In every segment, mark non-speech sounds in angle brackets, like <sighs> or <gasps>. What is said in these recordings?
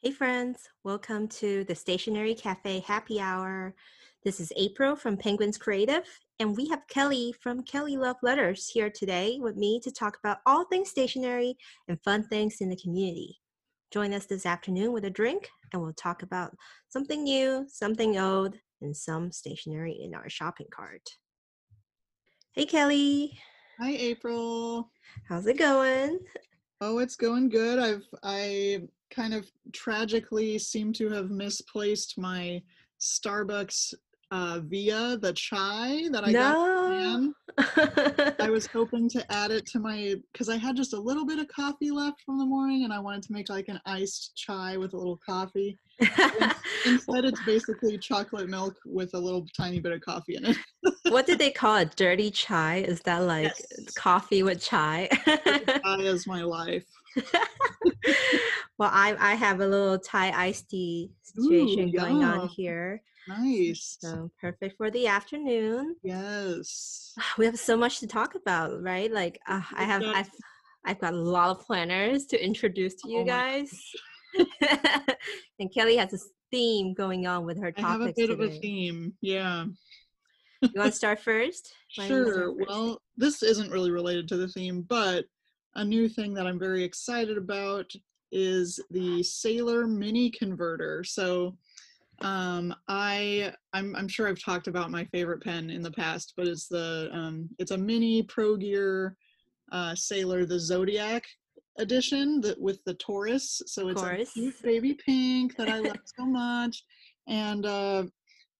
Hey, friends, welcome to the Stationery Cafe Happy Hour. This is April from Penguins Creative, and we have Kelly from Kelly Love Letters here today with me to talk about all things stationery and fun things in the community. Join us this afternoon with a drink, and we'll talk about something new, something old, and some stationery in our shopping cart. Hey, Kelly. Hi, April. How's it going? Oh, it's going good. I've I kind of tragically seem to have misplaced my Starbucks uh, via the chai that I no. got. I was <laughs> hoping to add it to my because I had just a little bit of coffee left from the morning, and I wanted to make like an iced chai with a little coffee. <laughs> Instead, it's basically chocolate milk with a little tiny bit of coffee in it. what did they call it? Dirty chai? Is that like yes. coffee with chai? <laughs> chai is my life. <laughs> well, I I have a little Thai iced tea situation Ooh, going on here. Nice. So perfect for the afternoon. Yes. We have so much to talk about, right? Like uh, I have I've I've got a lot of planners to introduce to you oh guys. <laughs> and Kelly has a theme going on with her topics. I have a bit today. of a theme. Yeah. you want to start first? sure. Start first? Well, this isn't really related to the theme, but a new thing that I'm very excited about is the Sailor Mini Converter. So um, I I'm, I'm sure I've talked about my favorite pen in the past, but it's the um, it's a mini Pro Gear uh, Sailor, the Zodiac edition that with the Taurus. So it's a cute baby pink that I love so much. And uh,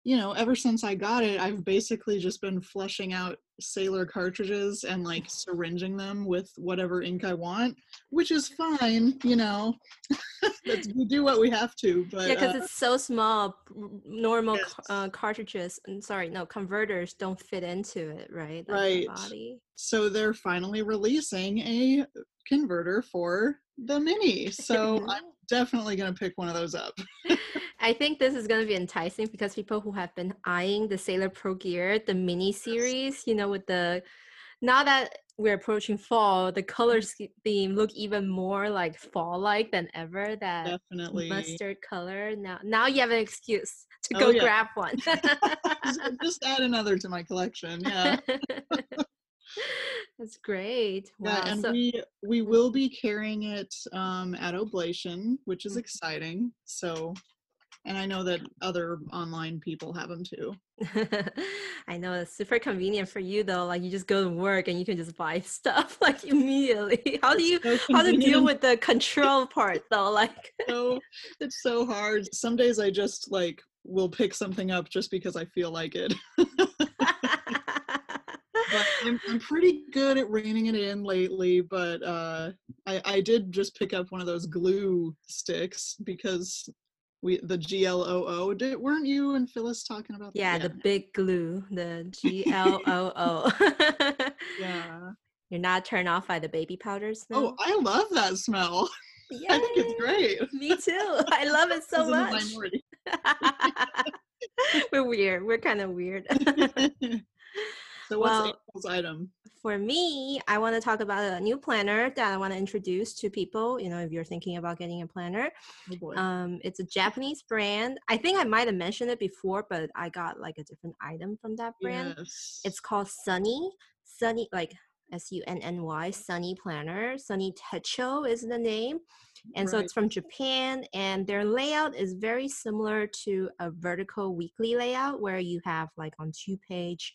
you know, ever since I got it, I've basically just been flushing out sailor cartridges and like syringing them with whatever ink I want, which is fine, you know. <laughs> we do what we have to, but yeah, because uh, it's so small. Normal yes. uh, cartridges, and sorry, no converters don't fit into it, right? Like right. body. So they're finally releasing a converter for the mini. So <laughs> I'm definitely going to pick one of those up. <laughs> I think this is going to be enticing because people who have been eyeing the Sailor Pro Gear, the mini series, you know, with the now that we're approaching fall, the color mm-hmm. theme look even more like fall-like than ever. That definitely mustard color. Now, now you have an excuse to oh, go yeah. grab one. <laughs> just add another to my collection. Yeah. <laughs> That's great. Wow. Yeah, and so- we we will be carrying it um, at Oblation, which is mm-hmm. exciting. So, and I know that other online people have them too. <laughs> I know it's super convenient for you though. Like you just go to work and you can just buy <laughs> stuff like immediately. How do you so how to deal with the control part though? Like so it's so hard. Some days I just like will pick something up just because I feel like it but I'm, I'm pretty good at reining it in lately. But uh, I, I did just pick up one of those glue sticks because we the G L O O. Did weren't you and Phyllis talking about? That? Yeah, the big glue, the G L O O. <laughs> Yeah. <laughs> You're not turned off by the baby powders. Oh, I love that smell. Yeah, <laughs> I think it's great. Me too. I love it so much. We're weird. We're kind of weird. So what's well, April's item? For me, I want to talk about a new planner that I want to introduce to people. You know, if you're thinking about getting a planner, oh um, it's a Japanese brand. I think I might have mentioned it before, but I got like a different item from that brand. Yes. It's called Sunny. Sunny, like S U N N Y, Sunny Planner. Sunny Techo is the name. And right. so it's from Japan, and their layout is very similar to a vertical weekly layout where you have like on two page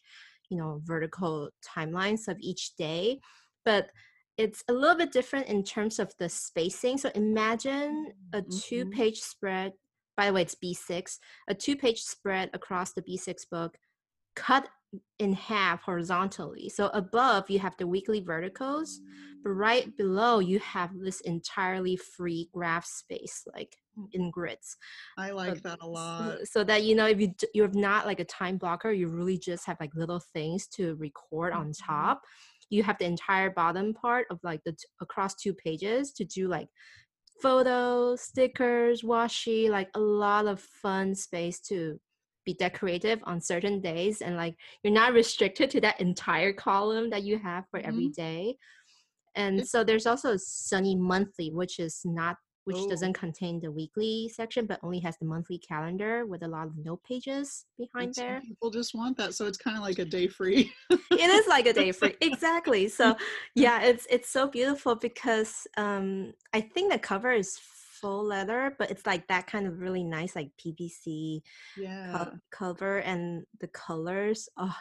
you know vertical timelines of each day but it's a little bit different in terms of the spacing so imagine a mm-hmm. two page spread by the way it's b6 a two page spread across the b6 book cut in half horizontally so above you have the weekly verticals but right below you have this entirely free graph space like in grids. I like that a lot. So that you know, if you you're not like a time blocker, you really just have like little things to record on mm-hmm. top. You have the entire bottom part of like the t- across two pages to do like photos, stickers, washi, like a lot of fun space to be decorative on certain days and like you're not restricted to that entire column that you have for mm-hmm. every day and so there's also sunny monthly which is not which oh. doesn't contain the weekly section but only has the monthly calendar with a lot of note pages behind and there. People just want that, so it's kind of like a day free. it is like a day free, <laughs> exactly. So yeah, it's it's so beautiful because um, I think the cover is full leather, but it's like that kind of really nice like PVC yeah. co- cover and the colors. Oh,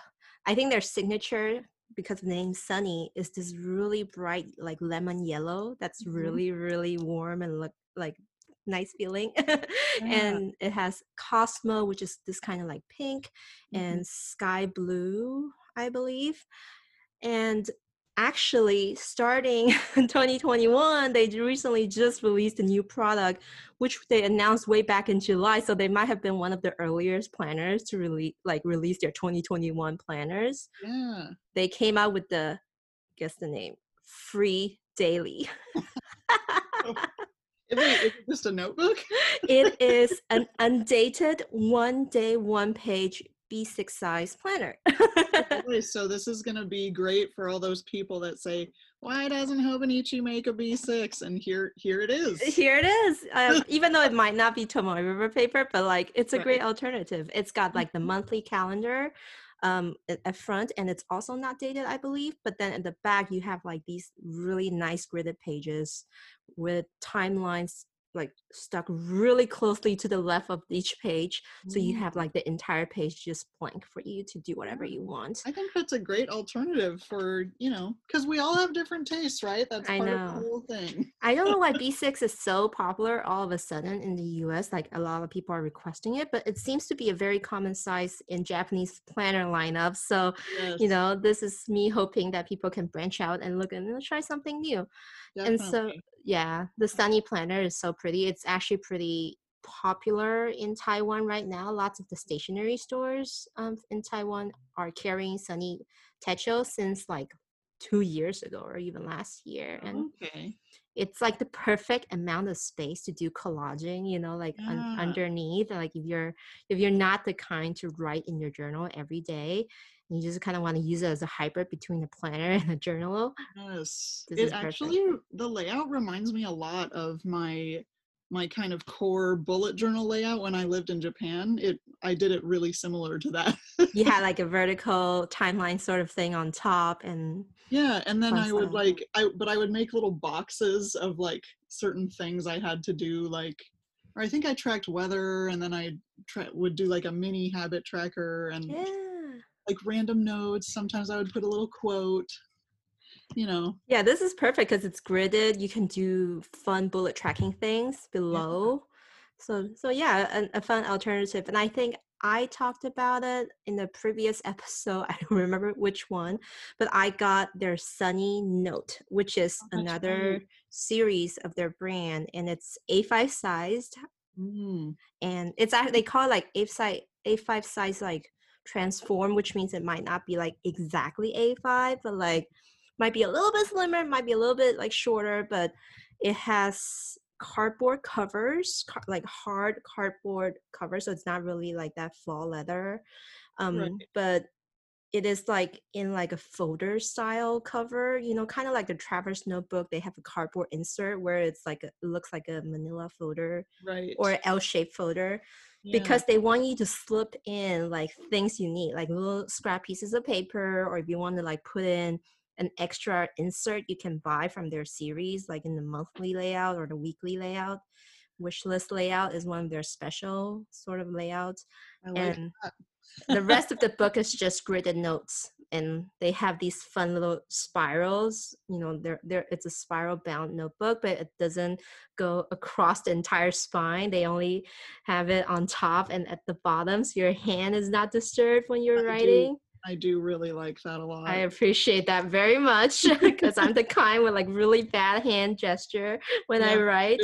I think their signature because the name Sunny is this really bright like lemon yellow that's mm-hmm. really really warm and look like nice feeling <laughs> yeah. and it has cosmo which is this kind of like pink mm-hmm. and sky blue i believe and actually starting <laughs> 2021 they recently just released a new product which they announced way back in july so they might have been one of the earliest planners to release like release their 2021 planners. Yeah. They came out with the guess the name free daily. Oh, <laughs> is it just a notebook? it is <laughs> an undated one day, one page B6 size planner. <laughs> <laughs> so this is going to be great for all those people that say, why doesn't Hobonichi make a B6? And here, here it is. Here it is. Um, <laughs> even though it might not be Tomoe River paper, but like it's a right. great alternative. It's got like the mm-hmm. monthly calendar um, at front, and it's also not dated, I believe. But then at the back, you have like these really nice gridded pages with timelines like stuck really closely to the left of each page so you mm. have like the entire page just blank for you to do whatever you want. I think that's a great alternative for you know because we all have different tastes right? That's part I know. of the whole thing. I don't know why <laughs> b6 is so popular all of a sudden in the us like a lot of people are requesting it but it seems to be a very common size in japanese planner lineup so yes. you know this is me hoping that people can branch out and look and try something new Definitely. and so yeah the sunny planner is so pretty it's actually pretty popular in taiwan right now lots of the stationery stores um, in taiwan are carrying sunny techo since like two years ago or even last year and okay. it's like the perfect amount of space to do collaging you know like yeah. un- underneath like if you're if you're not the kind to write in your journal every day you just kind of want to use it as a hybrid between a planner <laughs> and a journal. Yes, it actually the layout reminds me a lot of my my kind of core bullet journal layout when I lived in Japan. It I did it really similar to that. you had <laughs> like a vertical timeline sort of thing on top and yeah, and then I would like I but I would make little boxes of like certain things I had to do like or I think I tracked weather and then I tra- would do like a mini habit tracker and yeah like random notes. Sometimes I would put a little quote. You know. Yeah, this is perfect because it's gridded. You can do fun bullet tracking things below. Yeah. So so yeah, a, a fun alternative. And I think I talked about it in the previous episode. <laughs> I don't remember which one, but I got their Sunny Note, which is oh, another funny. series of their brand, and it's A5 sized. Mm. And it's they call it like A5 A5 size like transform, which means it might not be like exactly A5, but like might be a little bit slimmer, might be a little bit like shorter, but it has cardboard covers, car- like hard cardboard covers, so it's not really like that fall leather. Um, right. But it is like in like a folder style cover, you know, kind of like the Traveler's Notebook. They have a cardboard insert where it's like a, it looks like a Manila folder, right, or L-shaped folder because they want you to slip in like things you need like little scrap pieces of paper or if you want to like put in an extra insert you can buy from their series like in the monthly layout or the weekly layout. Wish list layout is one of their special sort of layouts like and the rest of the book <laughs> is just gridded notes and they have these fun little spirals you know they're, they're it's a spiral bound notebook but it doesn't go across the entire spine. They only have it on top and at the bottom so your hand is not disturbed when you're I writing. Do, i do really like that a lot. i appreciate that very much <laughs> because i'm the kind with like really bad hand gesture when yeah, i write.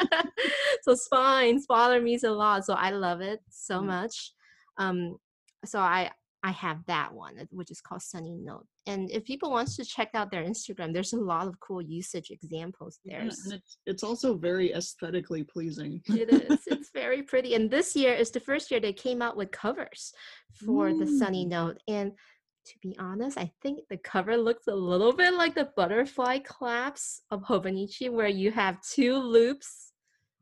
<laughs> so spines bother me a lot so i love it so much. Um so i I have that one, uh, which is called Sunny Note. And if people wants to check out their Instagram, there's a lot of cool usage examples there. Yeah, and it's, it's also very aesthetically pleasing. it is. <laughs> It's very pretty. And this year is the first year they came out with covers for Ooh. the Sunny Note. And to be honest, I think the cover looks a little bit like the butterfly clasps of Hobonichi, where you have two loops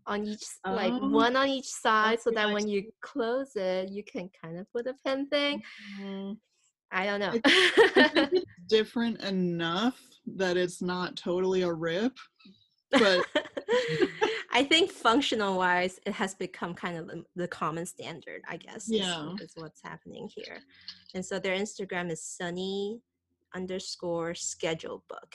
on each, oh, like one on each side, so that when you close it, you can kind of put a pen thing. Mm-hmm. I don't know. I, <laughs> it's different enough that it's not totally a rip, but <laughs> I think functional wise, it has become kind of the, the common standard, I guess. Yeah. Is, is, what's happening here. And so their Instagram is sunny underscore schedule book.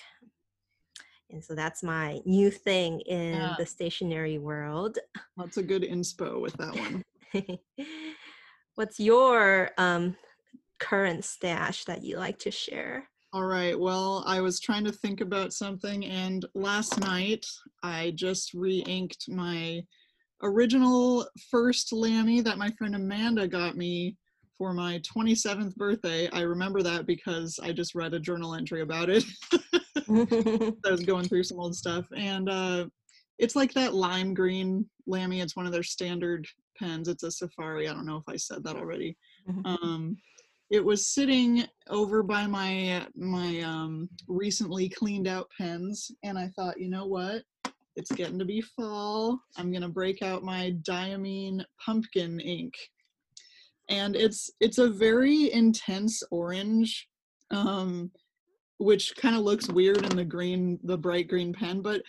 And so that's my new thing in yeah. the stationary world. That's a good inspo with that one. <laughs> What's your um, current stash that you like to share? All right. Well, I was trying to think about something, and last night I just re inked my original first Lamy that my friend Amanda got me for my 27th birthday. I remember that because I just read a journal entry about it. <laughs> <laughs> I was going through some old stuff, and uh, it's like that lime green Lamy. It's one of their standard pens. It's a Safari. I don't know if I said that already. Mm-hmm. Um, it was sitting over by my my um, recently cleaned out pens, and I thought, you know what? It's getting to be fall. I'm gonna break out my Diamine pumpkin ink, and it's it's a very intense orange, um, which kind of looks weird in the green, the bright green pen, but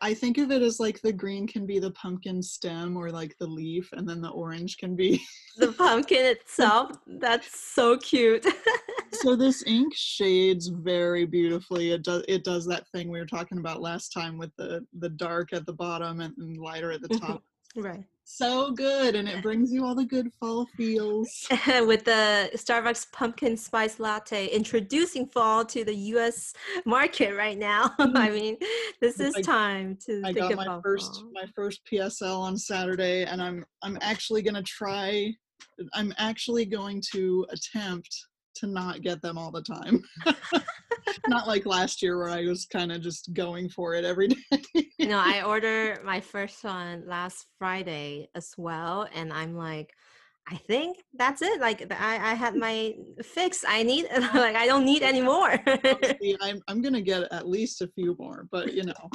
I think of it as like the green can be the pumpkin stem or like the leaf, and then the orange can be <laughs> the pumpkin itself. That's so cute. <laughs> so this ink shades very beautifully. It does it does that thing we were talking about last time with the the dark at the bottom and, and lighter at the mm-hmm. top. Right. So good and it brings you all the good fall feels. <laughs> With the starbucks pumpkin spice latte introducing fall to the us market right now. <laughs> I mm-hmm. mean this is I, time to i got my first fall. my first psl on saturday and i'm i'm actually going to try i'm actually going to attempt to not get them all the time. <laughs> not like last year where I was kind of just going for it every <laughs> day. you know, I ordered my first one last Friday as well, and I'm like, I think that's it. Like I, I had my fix. I need <laughs> like I don't need any more. <laughs> I'm I'm gonna get at least a few more, but you know,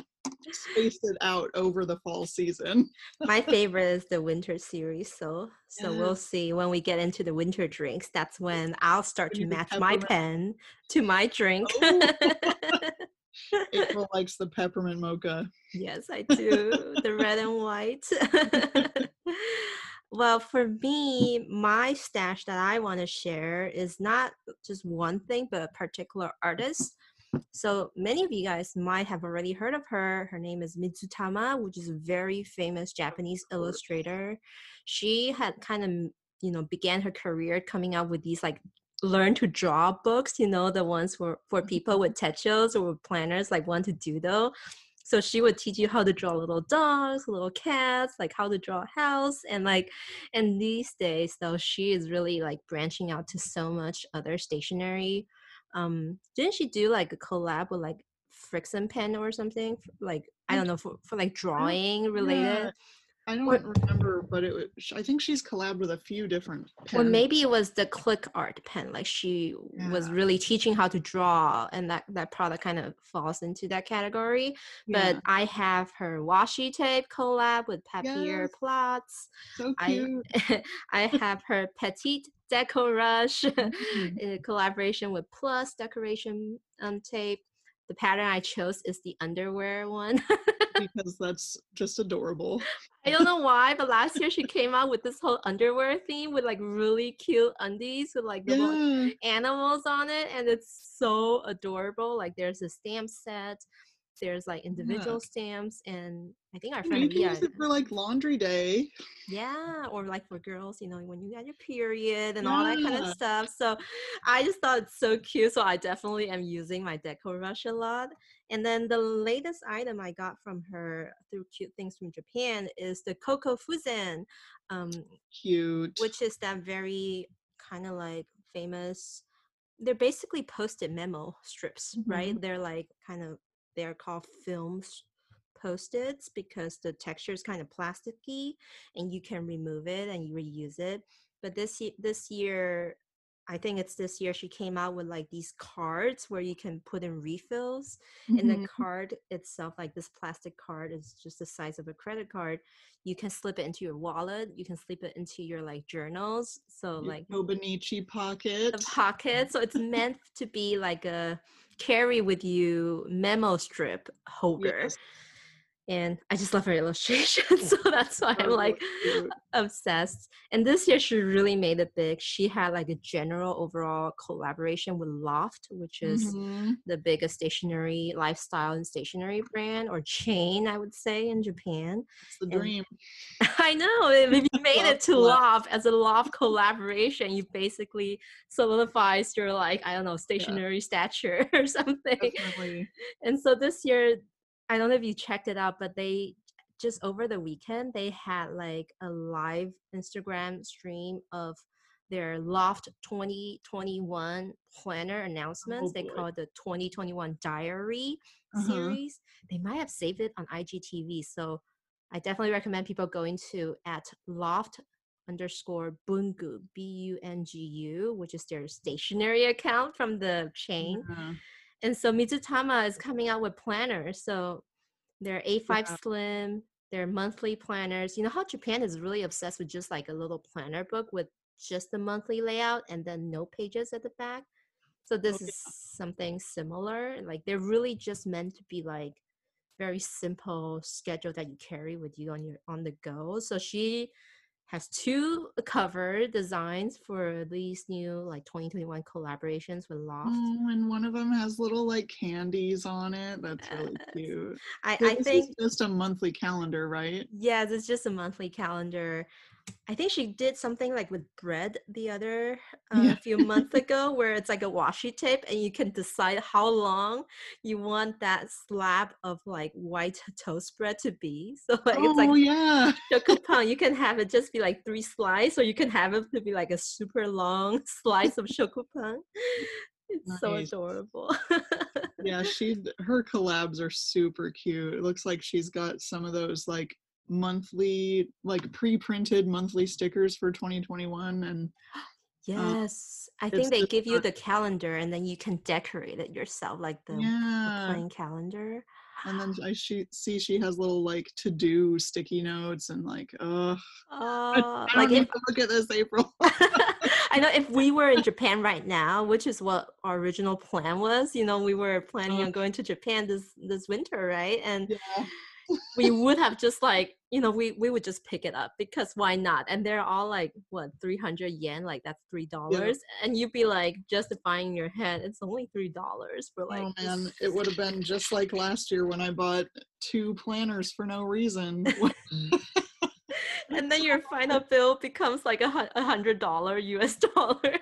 spaced it out over the fall season. My favorite is the winter series. So so yeah. we'll see when we get into the winter drinks. That's when I'll start to match my pen to my drink. Oh. <laughs> <laughs> April likes the peppermint mocha. Yes, I do. the red and white. <laughs> well, for me, my stash that I want to share is not just one thing, but a particular artist. So many of you guys might have already heard of her. Her name is Mizutama, which is a very famous Japanese illustrator. She had kind of, you know, began her career coming out with these like learn to draw books, you know, the ones for, for mm-hmm. people with techos or with planners like want to do though. So she would teach you how to draw little dogs, little cats, like how to draw a house. And like, and these days though, she is really like branching out to so much other stationery um didn't she do like a collab with like Frixion pen or something like i don't know for, for like drawing related yeah. I don't or, remember, but it was, I think she's collabed with a few different pens. Or maybe it was the click art pen. Like she yeah. was really teaching how to draw, and that that product kind of falls into that category. Yeah. But I have her washi tape collab with Papier yes. Platz. So cute. I, <laughs> I have her Petite Deco Rush mm-hmm. <laughs> in collaboration with Plus Decoration um, Tape. The pattern I chose is the underwear one. <laughs> because that's just adorable. I don't know why, but last year she came out with this whole underwear theme with like really cute undies with like little yeah. animals on it, and it's so adorable. Like there's a stamp set, there's like individual yeah. stamps, and I think our friend you can use it for like laundry day. Yeah, or like for girls, you know, when you got your period and yeah. all that kind of stuff. So I just thought it's so cute. So I definitely am using my Deco Rush a lot. And then the latest item I got from her through cute things from Japan is the Coco Fusen. Um, cute. Which is that very kind of like famous they're basically post-it memo strips, mm-hmm. right? They're like kind of they're called films post-its because the texture is kind of plasticky and you can remove it and you reuse it. But this this year I think it's this year she came out with like these cards where you can put in refills. Mhm. And the card itself, like this plastic card, is just the size of a credit card. You can slip it into your wallet. You can slip it into your like journals. So Your like Hobonichi pocket. the pocket. So it's <laughs> meant to be like a carry with you memo strip holder. Yes. And I just love her illustration. <laughs> so that's why I'm like obsessed. And this year she really made it big. She had like a general overall collaboration with Loft, which is Mhm. the biggest stationery lifestyle and stationery brand or chain, I would say, in Japan. It's the And- dream. <laughs> I know. If you made it to. Loft as a Loft <laughs> collaboration, you basically solidifies your like, I don't know, stationary stature or something. Definitely. And so this year, I don't know if you checked it out, but they just over the weekend they had like a live Instagram stream of their Loft 2021 planner announcements. they boy. call it the 2021 Diary Uh-huh. series. They might have saved it on IGTV. So I definitely recommend people going to at Loft underscore Bungu B U N G U, which is their stationery account from the chain. Yeah. And so Mizutama is coming out with planners. So their A5 Yeah. Slim, their monthly planners. You know how Japan is really obsessed with just like a little planner book with just the monthly layout and then no pages at the back. So oh, this yeah. is something similar. Like they're really just meant to be like very simple schedule that you carry with you on your on the go. So she has two cover designs for these new like 2021 collaborations with Loft. Oh, and one of them has little like candies on it. That's really cute. I, I this think is just a monthly calendar, right? yes, it's just a monthly calendar. I think she did something like with bread the other uh, Yeah. a few months ago, where it's like a washi tape, and you can decide how long you want that slab of like white <laughs> toast bread to be. So <laughs> like it's like oh yeah. chocopan. You can have it just be like three slices, or you can have it to be like a super long <laughs> slice of chocopan. It's so adorable. Yeah, she her collabs are super cute. It looks like she's got some of those like monthly like pre-printed monthly stickers for 2021 and yes, I think they give you the calendar, and then you can decorate it yourself, like the, the plain calendar. and then <gasps> i she, see she has little like to-do sticky notes and like uh Oh, i like don't need if look at this april <laughs> I know if we were in Japan right now, which is what our original plan was, you know, we were planning Uh. on going to Japan this this winter, right? And yeah we would have just like, you know, we we would just pick it up because why not? And they're all like what, 300 yen, like that's $3. And you'd be like justifying in your head, it's only $3 for oh, like oh man. it would have <laughs> been just like last year when i bought two planners for no reason. <laughs> And then your final bill becomes like a a hundred dollar US <laughs> dollar.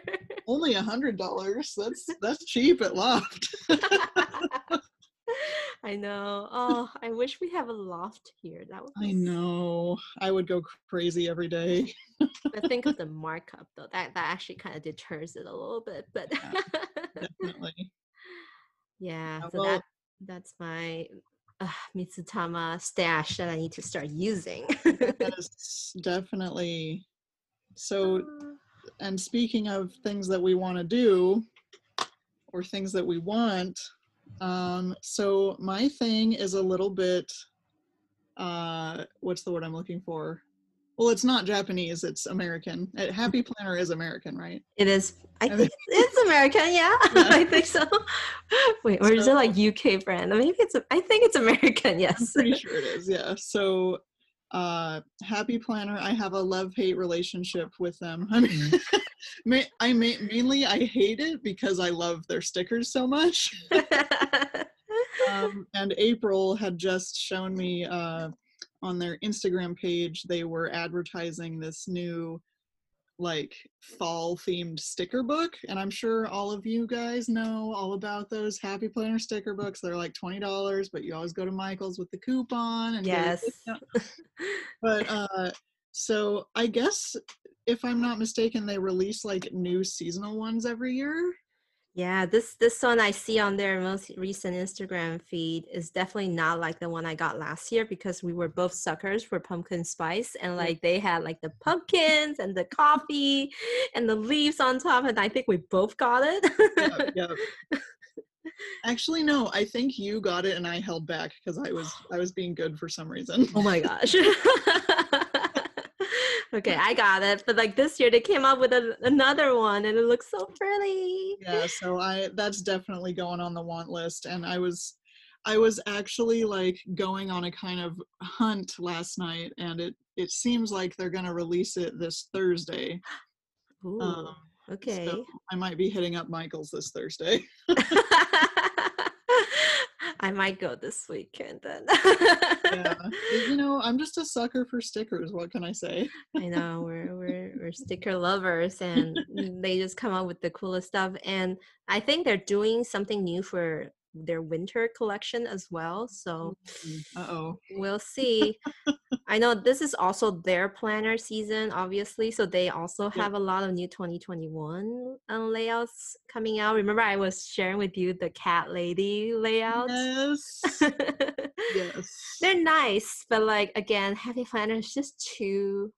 only a hundred dollars? That's that's cheap at loft I know. Oh, I wish we have a loft here. That would. i know i would go crazy every day But think of the markup though. That that actually kind of deters it a little bit. But definitely <laughs> yeah, Yeah, so well- that that's my uh, Mizutama stash that I need to start using. yes definitely <laughs> so and speaking of things that we want to do or things that we want um so my thing is a little bit uh what's the word i'm looking for well it's not japanese it's american happy planner is american right It is. I I think it's American. Yeah, Yeah. <laughs> <laughs> I think so. Wait, or is it like UK brand? Maybe it's. I think it's American. <laughs> yes. i'm pretty sure it is yeah so uh happy planner i have a love hate relationship with them i mean i ma- mainly i hate it because i love their stickers so much. <laughs> Um, and April had just shown me uh, on their Instagram page they were advertising this new like fall themed sticker book. And i'm sure all of you guys know all about those happy planner sticker books. They're like $20 but you always go to michael's with the coupon and yes. but uh so i guess if i'm not mistaken they release like new seasonal ones every year Yeah, this this one I see on their most recent Instagram feed is definitely not like the one I got last year because we were both suckers for pumpkin spice and like they had like the pumpkins and the coffee and the leaves on top and I think we both got it. <laughs> Actually, no. I think you got it, and I held back because I was I was being good for some reason. Oh my gosh. <laughs> okay, I got it. But like this year, they came out with a, another one, and it looks so pretty. Yeah, so I that's definitely going on the want list, and I was I was actually like going on a kind of hunt last night, and it it seems like they're gonna release it this Thursday. Ooh, um, okay. So I might be hitting up Michael's this Thursday. <laughs> <laughs> I might go this weekend then. yeah, <laughs> you know, I'm just a sucker for stickers. What can I say? I know we're we're we're sticker lovers, and <laughs> they just come out with the coolest stuff. And I think they're doing something new for their winter collection as well. So, oh, we'll <laughs> see. I know this is also their planner season, obviously. So they also have a lot of new 2021 uh, layouts coming out. Remember, I was sharing with you the cat lady layouts. Yes. <laughs> yes. They're nice, but like again, happy planner is just too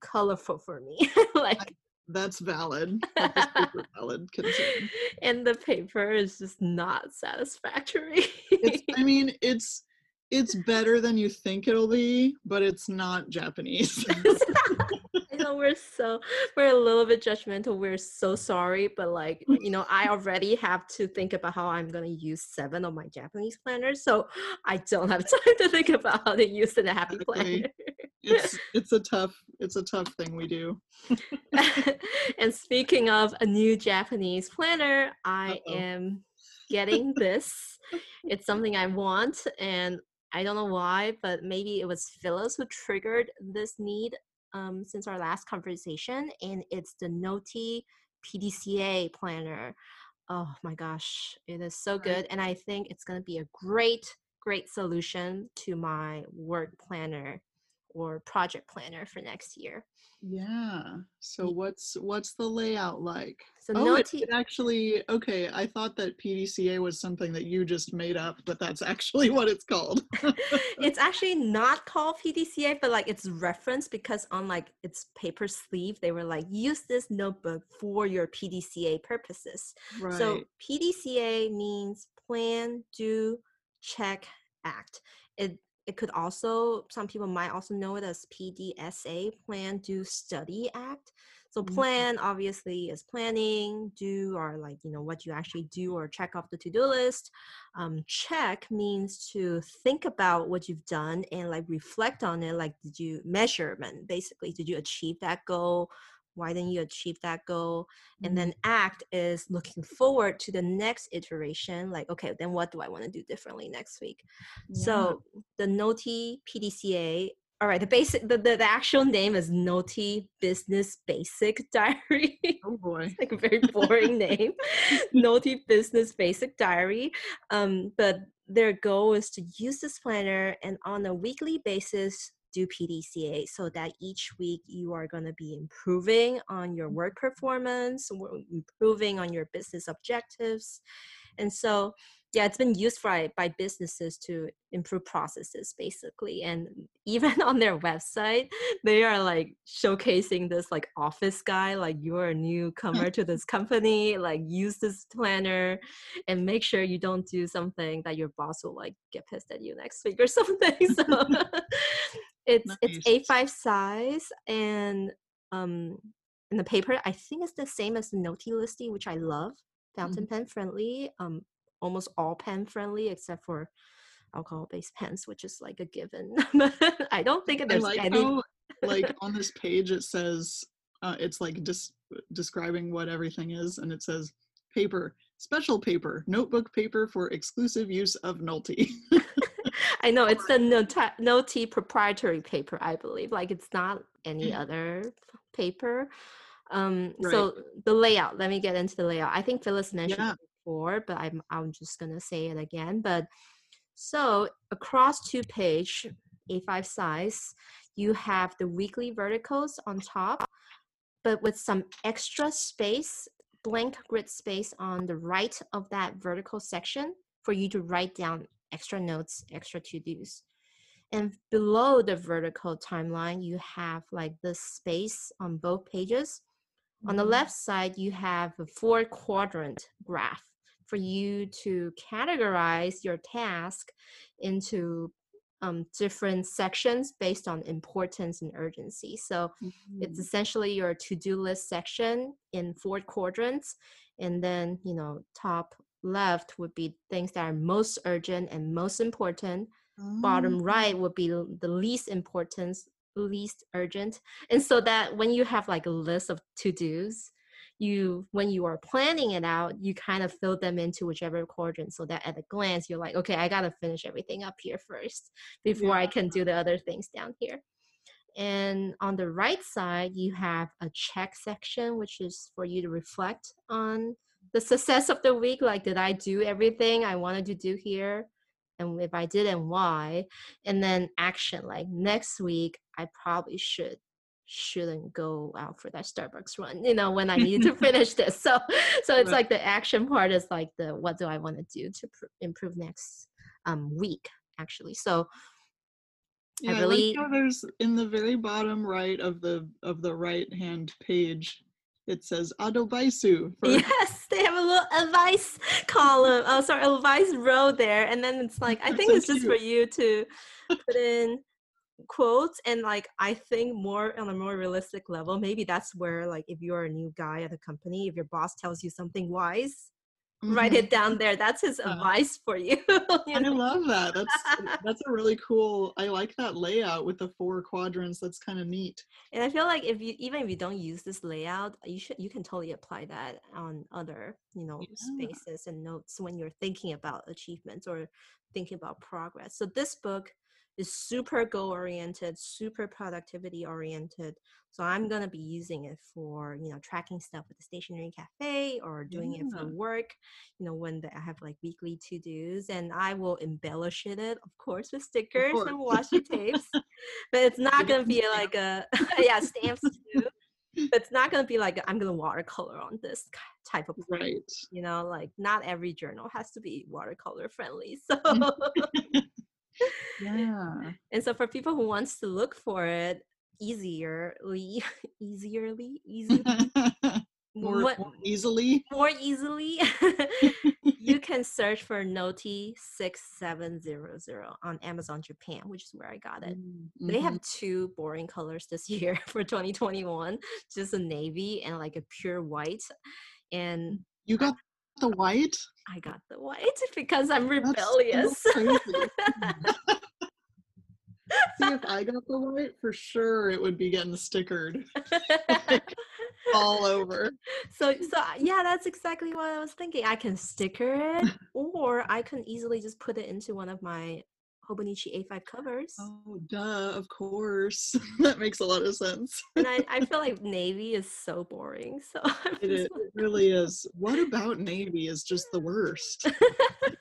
colorful for me. <laughs> like that's valid. That's <laughs> valid concern. And the paper is just not satisfactory. I <laughs> mean, it's it's better than you think it'll be, but it's not Japanese. <laughs> I know we're so we're a little bit judgmental. We're so sorry, but like you know, I already have to think about how I'm gonna use seven of my Japanese planners, so I don't have time to think about how to use the happy planner it's <laughs> it's a tough it's a tough thing we do. <laughs> and speaking of a new Japanese planner, I Uh-oh. am getting this. it's <laughs> something I want and I don't know why, but maybe it was Phyllis who triggered this need um, since our last conversation, and it's the Nolty PDCA planner. Oh my gosh, it is so good, and I think it's going to be a great, great solution to my work planner or project planner for next year. Yeah. So what's what's the layout like? So oh, it, it, actually okay. I thought that PDCA was something that you just made up, but that's actually what it's called. <laughs> it's actually not called PDCA, but like it's referenced because on like its paper sleeve, they were like use this notebook for your PDCA purposes. Right. So PDCA means plan, do, check, act. It it could also some people might also know it as pdsa plan do study act. So mm-hmm. plan obviously is planning. Do or like you know what you actually do or check off the to-do list. Um, check means to think about what you've done and like reflect on it like did you measurement basically did you achieve that goal why didn't you achieve that goal? And then mm-hmm. act is looking forward to the next iteration like okay then what do i want to do differently next week? Yeah. so the nolty pdca all right the basic the, the, the, actual name is nolty business basic <laughs> diary. Oh boy. Like a very <laughs> boring name. Nolty business basic diary. Um, but their goal is to use this planner and on a weekly basis do PDCA so that each week you are going to be improving on your mm. work performance, improving on your business objectives. And so, yeah, it's been used by, by businesses to improve processes basically. And <laughs> even on their website, they are like showcasing this like office guy, like you're a newcomer to this <laughs> company, like use this planner and make sure you don't do something that your boss will like get pissed at you next week or <laughs> something. So it's nice. it's A5 size and um in the paper I think it's the same as the Nolty Listy, which I love. Fountain mm-hmm. pen friendly, um almost all pen friendly except for alcohol based pens, which is like a given. <laughs> I don't think there's like any how, like <laughs> on this page it says uh, it's like just describing what everything is and it says paper special paper notebook paper for exclusive use of Nolty. <laughs> I know it's the Nolty proprietary paper, I believe. Like it's not any mm. other paper. Um, right. So the layout. Let me get into the layout. I think Phyllis mentioned yeah. before, but I'm I'm just gonna say it again. But so across two page A5 size, you have the weekly verticals on top, but with some extra space blank grid space on the right of that vertical section for you to write down extra notes, extra to-dos. And below the vertical timeline, you have like this space on both pages. On the Mhm. left side, you have a four quadrant graph for you to categorize your task into um, different sections based on importance and urgency. So it's Mm. essentially your to-do list section in four quadrants. And then, you know, top left would be things that are most urgent and most important. Bottom Oh. right would be the least important least urgent. And so that when you have like a list of to-dos you when you are planning it out you kind of fill them into whichever quadrant so that at a glance you're like okay i gotta finish everything up here first before i can do the other things down here. And on the right side you have a check section which is for you to reflect on the success of the week like did i do everything i wanted to do here and if I did and why, and then action like next week I probably should shouldn't go out for that Starbucks run, you know, when I need to <laughs> finish this. So so it's like the action part is like the what do I want to do to pr- improve next um week actually. So Yeah, I, really- like how there's in the very bottom right of the of the right hand page, it says Adobaisu for <laughs> yes, they have a little advice column. Oh, sorry, advice row there, and then it's like I <laughs> think so it's just for you to put in quotes and like I think more on a more realistic level. Maybe that's where like if you're a new guy at a company, if your boss tells you something wise, write Mhm. it down there. That's his Yeah. advice for you. you <laughs> I love that. That's <laughs> that's a really cool. I like that layout with the four quadrants. That's kind of neat. And I feel like if you even if you don't use this layout, you should you can totally apply that on other you know Yeah. spaces and notes when you're thinking about achievements or thinking about progress. So this book is super goal oriented, super productivity oriented. So I'm gonna be using it for you know tracking stuff at the stationery cafe or doing it for work. You know when the, I have like weekly to dos, and I will embellish it, of course, with stickers and washi tapes. <laughs> but it's not gonna be like a <laughs> <laughs> yeah stamps too. But it's not gonna be like I'm gonna watercolor on this type of Right. you know like not every journal has to be watercolor friendly. So Yeah. and so for people who wants to look for it <laughs> easierly easierly easily, <laughs> more, what- more easily. more easily <laughs> you can search for nolty 6700 on amazon japan which is where i got it They Mhm. have two boring colors this year for 2021, just a navy and like a pure white. And You got the white. I got the white <laughs> because I'm so rebellious. <laughs> See, if I got the white, for sure it would be getting stickered <laughs> all over. so so yeah, that's exactly what I was thinking. I can sticker it or I can easily just put it into one of my Hobonichi A5 covers. Oh, duh, of course. <laughs> that makes a lot of sense. And I, I feel <laughs> like navy is so boring. So <laughs> I'm It, is, just it really is. What about Navy is just the worst?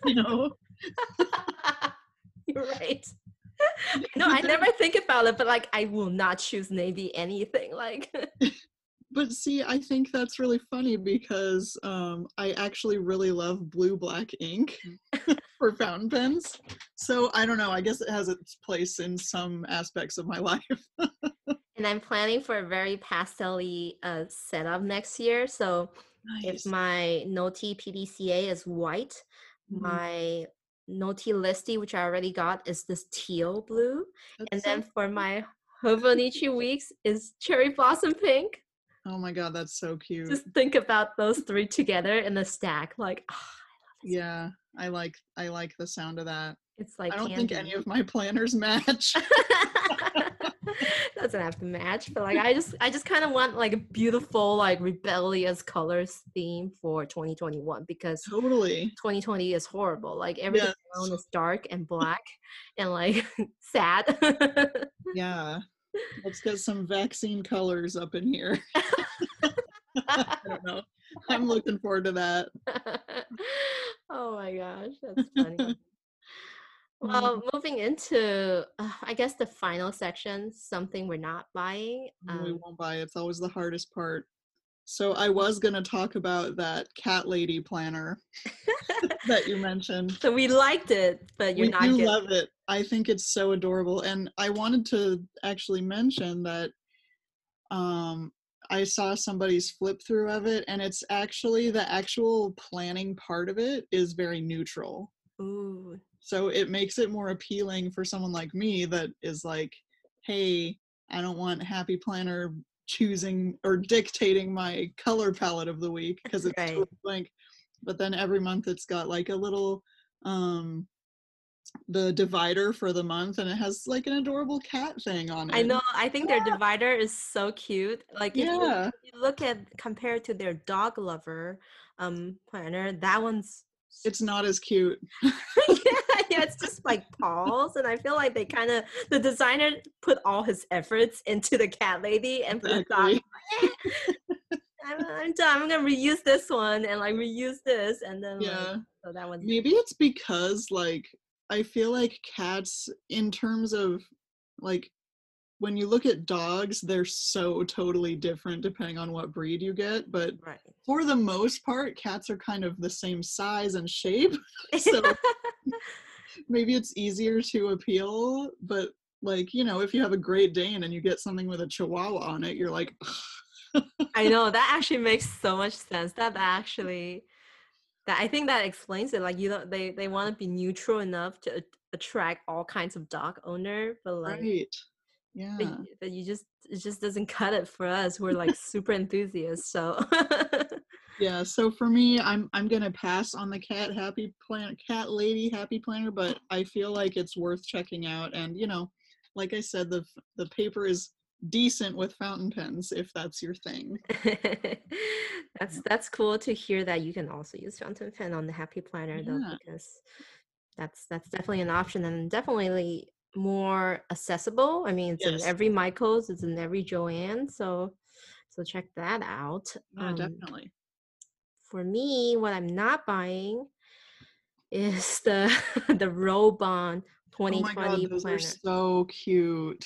You know? You're right. no, I never think about it, but like I will not choose navy anything. Like But see, I think that's really funny because um, I actually really love blue black ink <laughs> for fountain pens. So I don't know. I guess it has its place in some aspects of my <laughs> life. and I'm planning for a very pastel-y uh, setup next year. So if my Nolty PDCA is white, Mhm. my Nolty Listy, which I already got, is this teal blue. That's And so then for my Hobonichi weeks is cherry blossom pink. Oh my god, that's so cute. Just think about those three together in the stack. Like, ah, yeah, I like I like the sound of that. it's like I don't think any of my planners <laughs> match. <laughs> doesn't have to match but like i just i just kind of want like a beautiful like rebellious colors theme for 2021 because totally. 2020 is horrible like everything Yes. around is dark and black and like <laughs> sad Yeah. Let's get some vaccine colors up in here. <laughs> I don't know. I'm looking forward to that. oh my gosh that's funny <laughs> well moving into uh, i guess the final section something we're not buying we um, won't buy. It's always the hardest part. So I was going to talk about that cat lady planner <laughs> that you mentioned. So we liked it, but you're we not. do getting- love it. I think it's so adorable, and I wanted to actually mention that um, I saw somebody's flip through of it, and it's actually the actual planning part of it is very neutral. Ooh. So it makes it more appealing for someone like me that is like, hey, I don't want Happy Planner choosing or dictating my color palette of the week because it's Right. blank. But then every month it's got like a little um the divider for the month and it has like an adorable cat thing on it. I know. I think their divider is so cute. Like if you, Yeah. if you look at compared to their dog lover um planner, that one's It's not as cute. <laughs> yeah, yeah, it's just like paws, and I feel like they kind of the designer put all his efforts into the cat lady, and for the dog, Exactly. <laughs> I'm, I'm done. I'm gonna reuse this one and like reuse this, and then like, Yeah. so that one. Maybe it's because like I feel like cats in terms of like when you look at dogs, they're so totally different depending on what breed you get, but Right. for the most part, cats are kind of the same size and shape. <laughs> So maybe it's easier to appeal, but like, you know, if you have a Great Dane and you get something with a Chihuahua on it, you're like, I know that <laughs> actually makes so much sense. That actually, that I think that explains it. Like you know, they they want to be neutral enough to attract all kinds of dog owner, but like, right. Yeah. but, you just it just doesn't <laughs> cut it for us. We're like <laughs> super enthusiasts, so. <laughs> Yeah, so for me, I'm I'm gonna pass on the cat happy plant cat lady happy planner, but I feel like it's worth checking out. And you know, like I said, the the paper is decent with fountain pens if that's your thing. that's that's cool to hear that you can also use fountain pen on the happy planner though because that's that's definitely an option and definitely more accessible i mean it's Yes. in every michael's it's in every Joann so so check that out Yeah, Um, definitely. for me what i'm not buying is the <laughs> the Rollbahn Oh my 2020 god, those planner are so cute.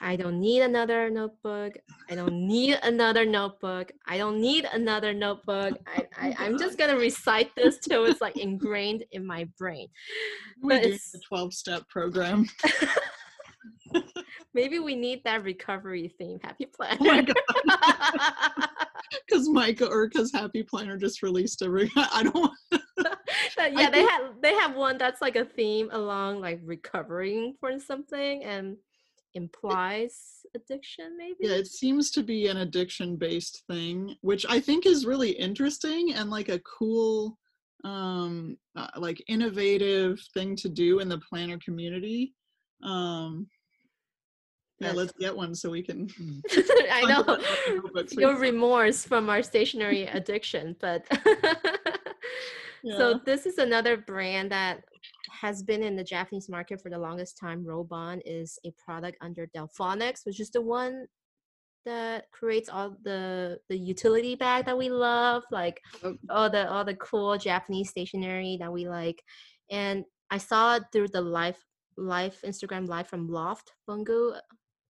I don't need another notebook. I don't need another notebook. I don't need another notebook. I, I I'm just gonna recite this till it's like ingrained in my brain. <laughs> We But it's- the 12 step program. <laughs> Maybe we need that recovery theme. Happy planner. Oh my god, because <laughs> Micah or because Happy Planner just released a re- I don't yeah, they think- have they have one that's like a theme along like recovering from something and implies addiction. Maybe. Yeah, it seems to be an addiction based thing, which I think is really interesting and like a cool, um, uh, like innovative thing to do in the planner community. Um, yeah, Yes. let's get one so we can. <laughs> I know. about other notebooks we- your remorse from our stationary addiction but <laughs> Yeah. so this is another brand that has been in the japanese market for the longest time Rollbahn is a product under delphonics which is the one that creates all the the utility bag that we love like Oh. all the all the cool japanese stationery that we like and i saw it through the live live instagram live from loft bungu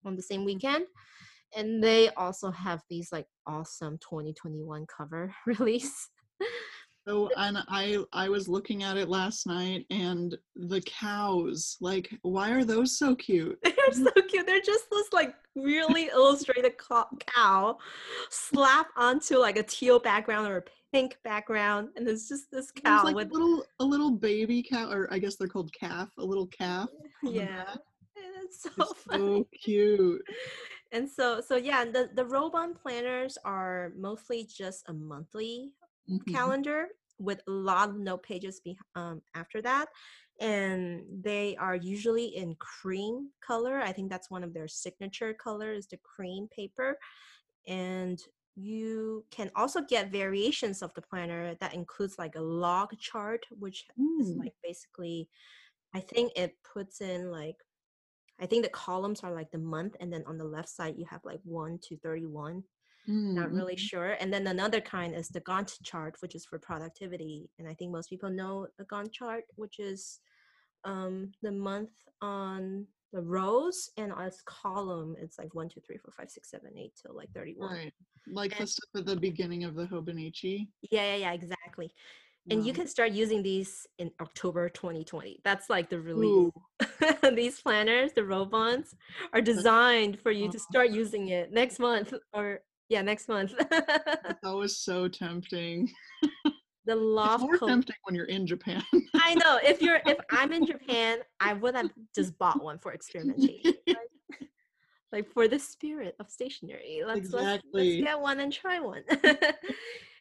on the same weekend and they also have these like awesome 2021 cover <laughs> release So and I I was looking at it last night and the cows like why are those so cute? <laughs> they're so cute they're just this like really illustrated co- cow slap onto like a teal background or a pink background and it's just this There's cow like with a little a little baby cow or I guess they're called calf, a little calf. <laughs> yeah it's so <laughs> It's funny so cute. and so so yeah the the Rollbahn planners are mostly just a monthly Mhm. calendar with a lot of note pages be, um, after that and they are usually in cream color i think that's one of their signature colors the cream paper and you can also get variations of the planner that includes like a log chart which is Mm. like basically i think it puts in like i think the columns are like the month and then on the left side you have like 1 to 31 not Mm, really mhm. sure. And then another kind is the Gantt chart, which is for productivity. And I think most people know the Gantt chart, which is um, the month on the rows and as column it's like one two three four five six seven eight till like 31 Right. Like the And- stuff at the beginning of the Hobonichi. yeah yeah yeah exactly and you can start using these in october 2020 that's like the release <laughs> these planners the Rollbahns are designed for you to start using it next month or yeah next month that's <laughs> always so tempting. the It's loft more col- tempting when you're in Japan. i know if you're if <laughs> i'm in japan i would have just bought one for experimentation <laughs> like, like for the spirit of stationery let's, let's Exactly. let's get one and try one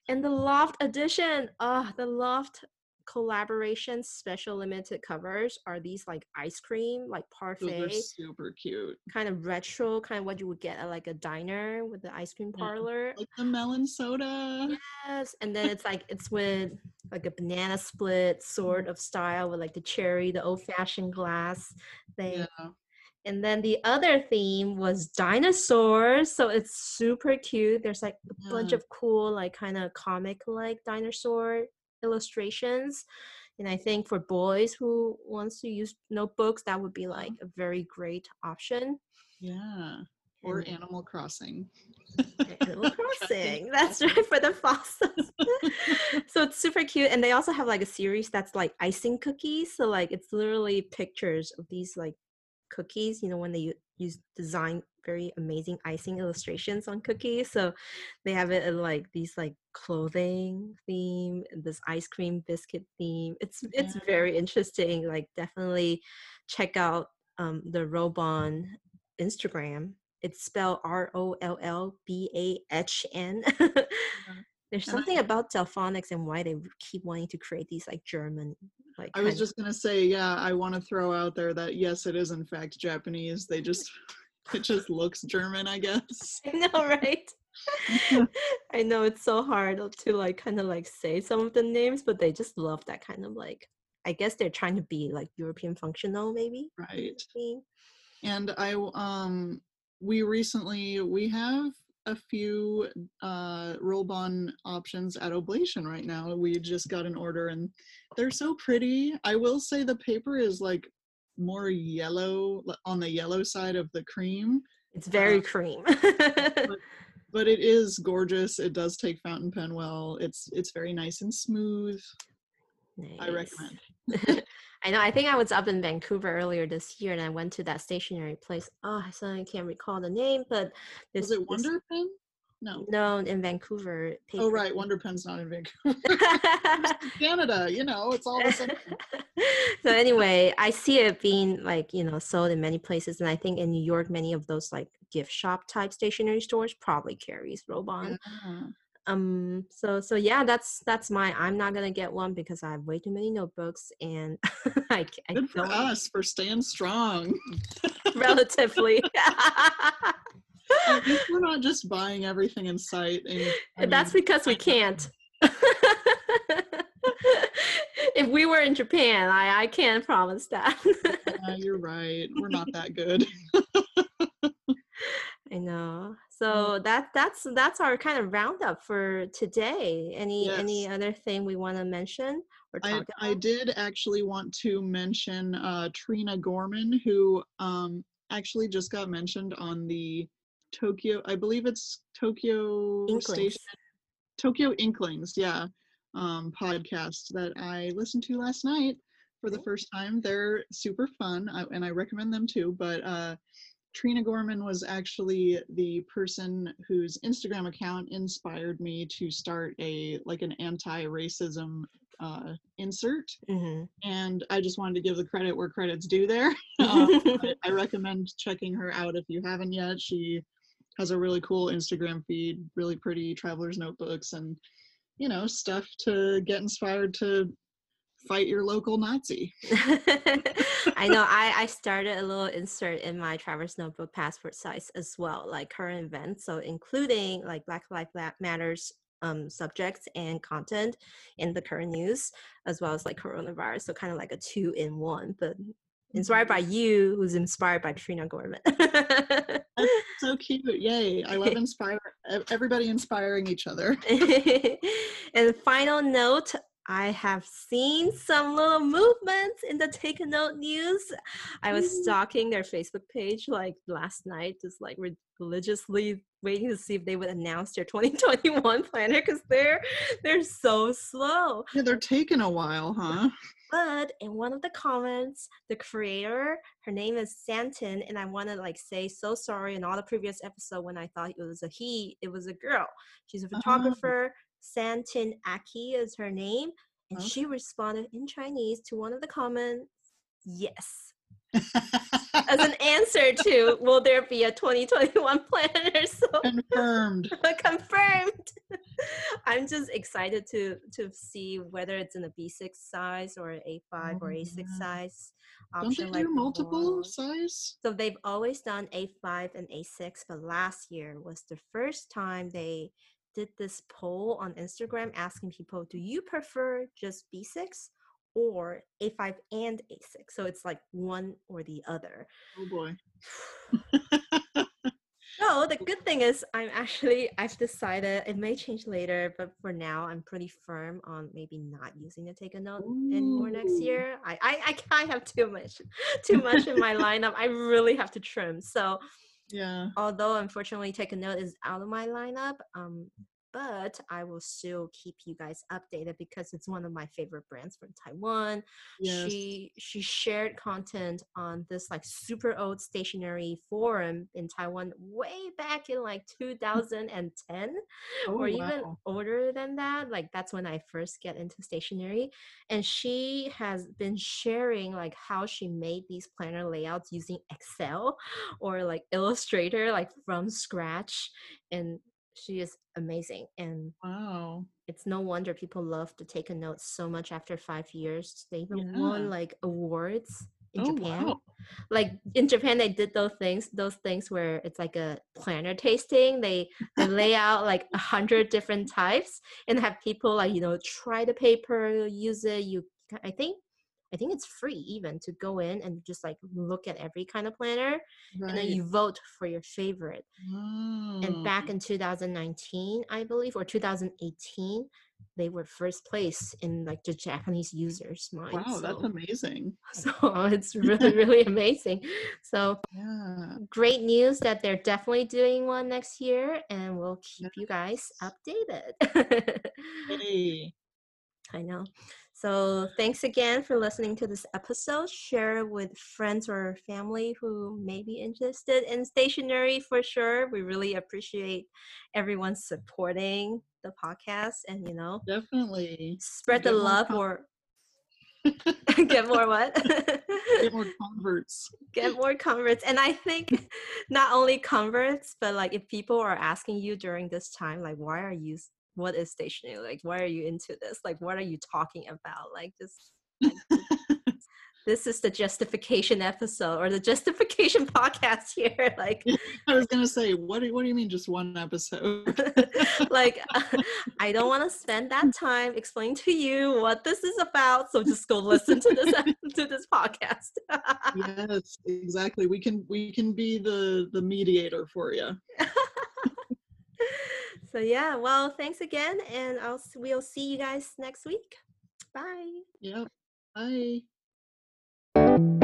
and the loft edition Oh, ah, the loft collaboration special limited covers are these like ice cream like Those parfait super cute. kind of retro kind of what you would get at like a diner with the ice cream Yeah. parlor Like the melon soda. Yes, and then it's like it's with like a banana split sort of style with like the cherry, the old fashioned glass thing. Yeah. And then the other theme was dinosaurs, so it's super cute. There's like a bunch of cool like kind of comic like dinosaur illustrations. And I think for boys who wants to use notebooks, that would be like mm-hmm. a very great option. Yeah. Or And- Animal Crossing. Animal <laughs> Crossing. That's right for the fossils. <laughs> so it's super cute, and they also have like a series that's like icing cookies. So like it's literally pictures of these like cookies. You know when they use design very amazing icing illustrations on cookies. So they have it in like these like clothing theme, this ice cream biscuit theme. It's it's very interesting. Like definitely check out um the Rollbahn Instagram. It's spelled R O L L B A H N. <laughs> There's something about Delphonics and why they keep wanting to create these like German like I was just gonna say, yeah, I want to throw out there that yes, it is in fact Japanese. They just it just looks German, I guess. <laughs> I know, right? <laughs> I know it's so hard to like kind of like say some of the names, but they just love that kind of like I guess they're trying to be like European functional maybe. Right. maybe. And I um we recently we have a few uh Rollbahn options at Oblation right now. We just got an order and they're so pretty. I will say the paper is like more yellow on the yellow side of the cream, It's very Uh, cream. <laughs> but it is gorgeous. It does take fountain pen well. It's it's very nice and smooth. I recommend. <laughs> I know. I think I was up in Vancouver earlier this year, and I went to that stationery place. Oh, I suddenly can't recall the name, but this Was it Wonder Pen? No. No, in Vancouver. Oh right, Wonder Pen's not in Vancouver. <laughs> Canada, you know, it's all the same. <laughs> so anyway, I see it being like you know sold in many places, and I think in New York, many of those like gift shop type stationery stores probably carries Rollbahn. Um. So so yeah, that's that's my. I'm not gonna get one because I have way too many notebooks, and <laughs> I, I Good for us for staying strong. relatively. <laughs> At least we're not just buying everything in sight. And I That's mean, because we can't. <laughs> if we were in Japan, I, I can't promise that. yeah, you're right. We're not that good. <laughs> I know. So that that's that's our kind of roundup for today. Any any other thing we want to mention or I, talk I about? did actually want to mention uh, Trina Gorman, who um, actually just got mentioned on the Tokyo, I believe it's Tokyo Inklings. Station, Tokyo Inklings, yeah, um, podcast that I listened to last night for the first time. They're super fun, I, and I recommend them too. But uh, Trina Gorman was actually the person whose Instagram account inspired me to start a like an anti-racism uh, insert, Mhm. and I just wanted to give the credit where credit's due there. Um, <laughs> I, I recommend checking her out if you haven't yet. She has a really cool Instagram feed, really pretty traveler's notebooks, and you know stuff to get inspired to fight your local Nazi. <laughs> <laughs> I know. I, I started a little insert in my Traveler's Notebook passport size as well, like current events. So including like Black Lives Matters um, subjects and content in the current news, as well as like coronavirus. So kind of like a two in one, but inspired by you, who's inspired by Trina Gorman. <laughs> <laughs> So cute! Yay! I love <laughs> inspire everybody inspiring each other. <laughs> and final note I have seen some little movements in the Take a Note news. I was stalking their Facebook page like last night, just like religiously waiting to see if they would announce their 2021 planner because they're they're so slow. Yeah, they're taking a while, huh? But in one of the comments, the creator, her name is Santin, and I want to like say so sorry in all the previous episode when I thought it was a he, it was a girl. She's a uh-huh. photographer. Oh. Santin Aki is her name, and okay. she responded in Chinese to one of the comments, yes. As an answer to will there be a 2021 <laughs> planner so? Confirmed. <laughs> Confirmed. <laughs> I'm just excited to to see whether it's in a b6 size or a5 oh, or a6 yeah. size option Don't they do like multiple size? So they've always done a5 and a6 but last year was the first time they did this poll on Instagram asking people, do you prefer just B6 or A5 and A6? So it's like one or the other. Oh boy. <sighs> no, the <laughs> good thing is I'm actually I've decided it may change later, but for now I'm pretty firm on maybe not using the take a note Ooh. anymore next year. I, I I <laughs> can't have too much too much in my lineup. I really have to trim. So yeah although unfortunately take a note is out of my lineup um but I will still keep you guys updated because it's one of my favorite brands from Taiwan. Yes. She she shared content on this like super old stationery forum in Taiwan way back in like 2010 <laughs> oh, or even wow. older than that. Like that's when I first get into stationery and she has been sharing like how she made these planner layouts using Excel or like Illustrator like from scratch and she is amazing and wow. it's no wonder people love to take a note so much after five years. They even yeah. won like awards in oh, japan. wow. like in japan they did those things those things where it's like a planner tasting. They, they lay <laughs> out like a hundred different types and have people like you know try the paper use it. You i think I think it's free even to go in and just like look at every kind of planner right. and then you vote for your favorite. And back mm. in 2019, I believe, or 2018, they were first place in like the Japanese users' mind. Wow, so, that's amazing. <laughs> So it's really, <laughs> really amazing. So yeah. great news that they're definitely doing one next year and we'll keep you guys updated. <laughs> hey. I know. So thanks again for listening to this episode. Share it with friends or family who may be interested in stationery for sure. We really appreciate everyone supporting the podcast and you know definitely spread the love or <laughs> <laughs> get more what? get more <laughs> converts. Get more converts. And I think not only converts, but like if people are asking you during this time, like why are you what is stationery like why are you into this? Like what are you talking about? Like just <laughs> like, this is the justification episode or the justification <laughs> podcast here <laughs> like i was gonna say what do, what do you mean just one episode? Like i don't want to spend that time explaining to you what this is about so just go listen to this to this podcast. Yes exactly. We can we can be the the mediator for you so yeah, well, thanks again, and I'll we'll see you guys next week. Bye. Yep. Bye.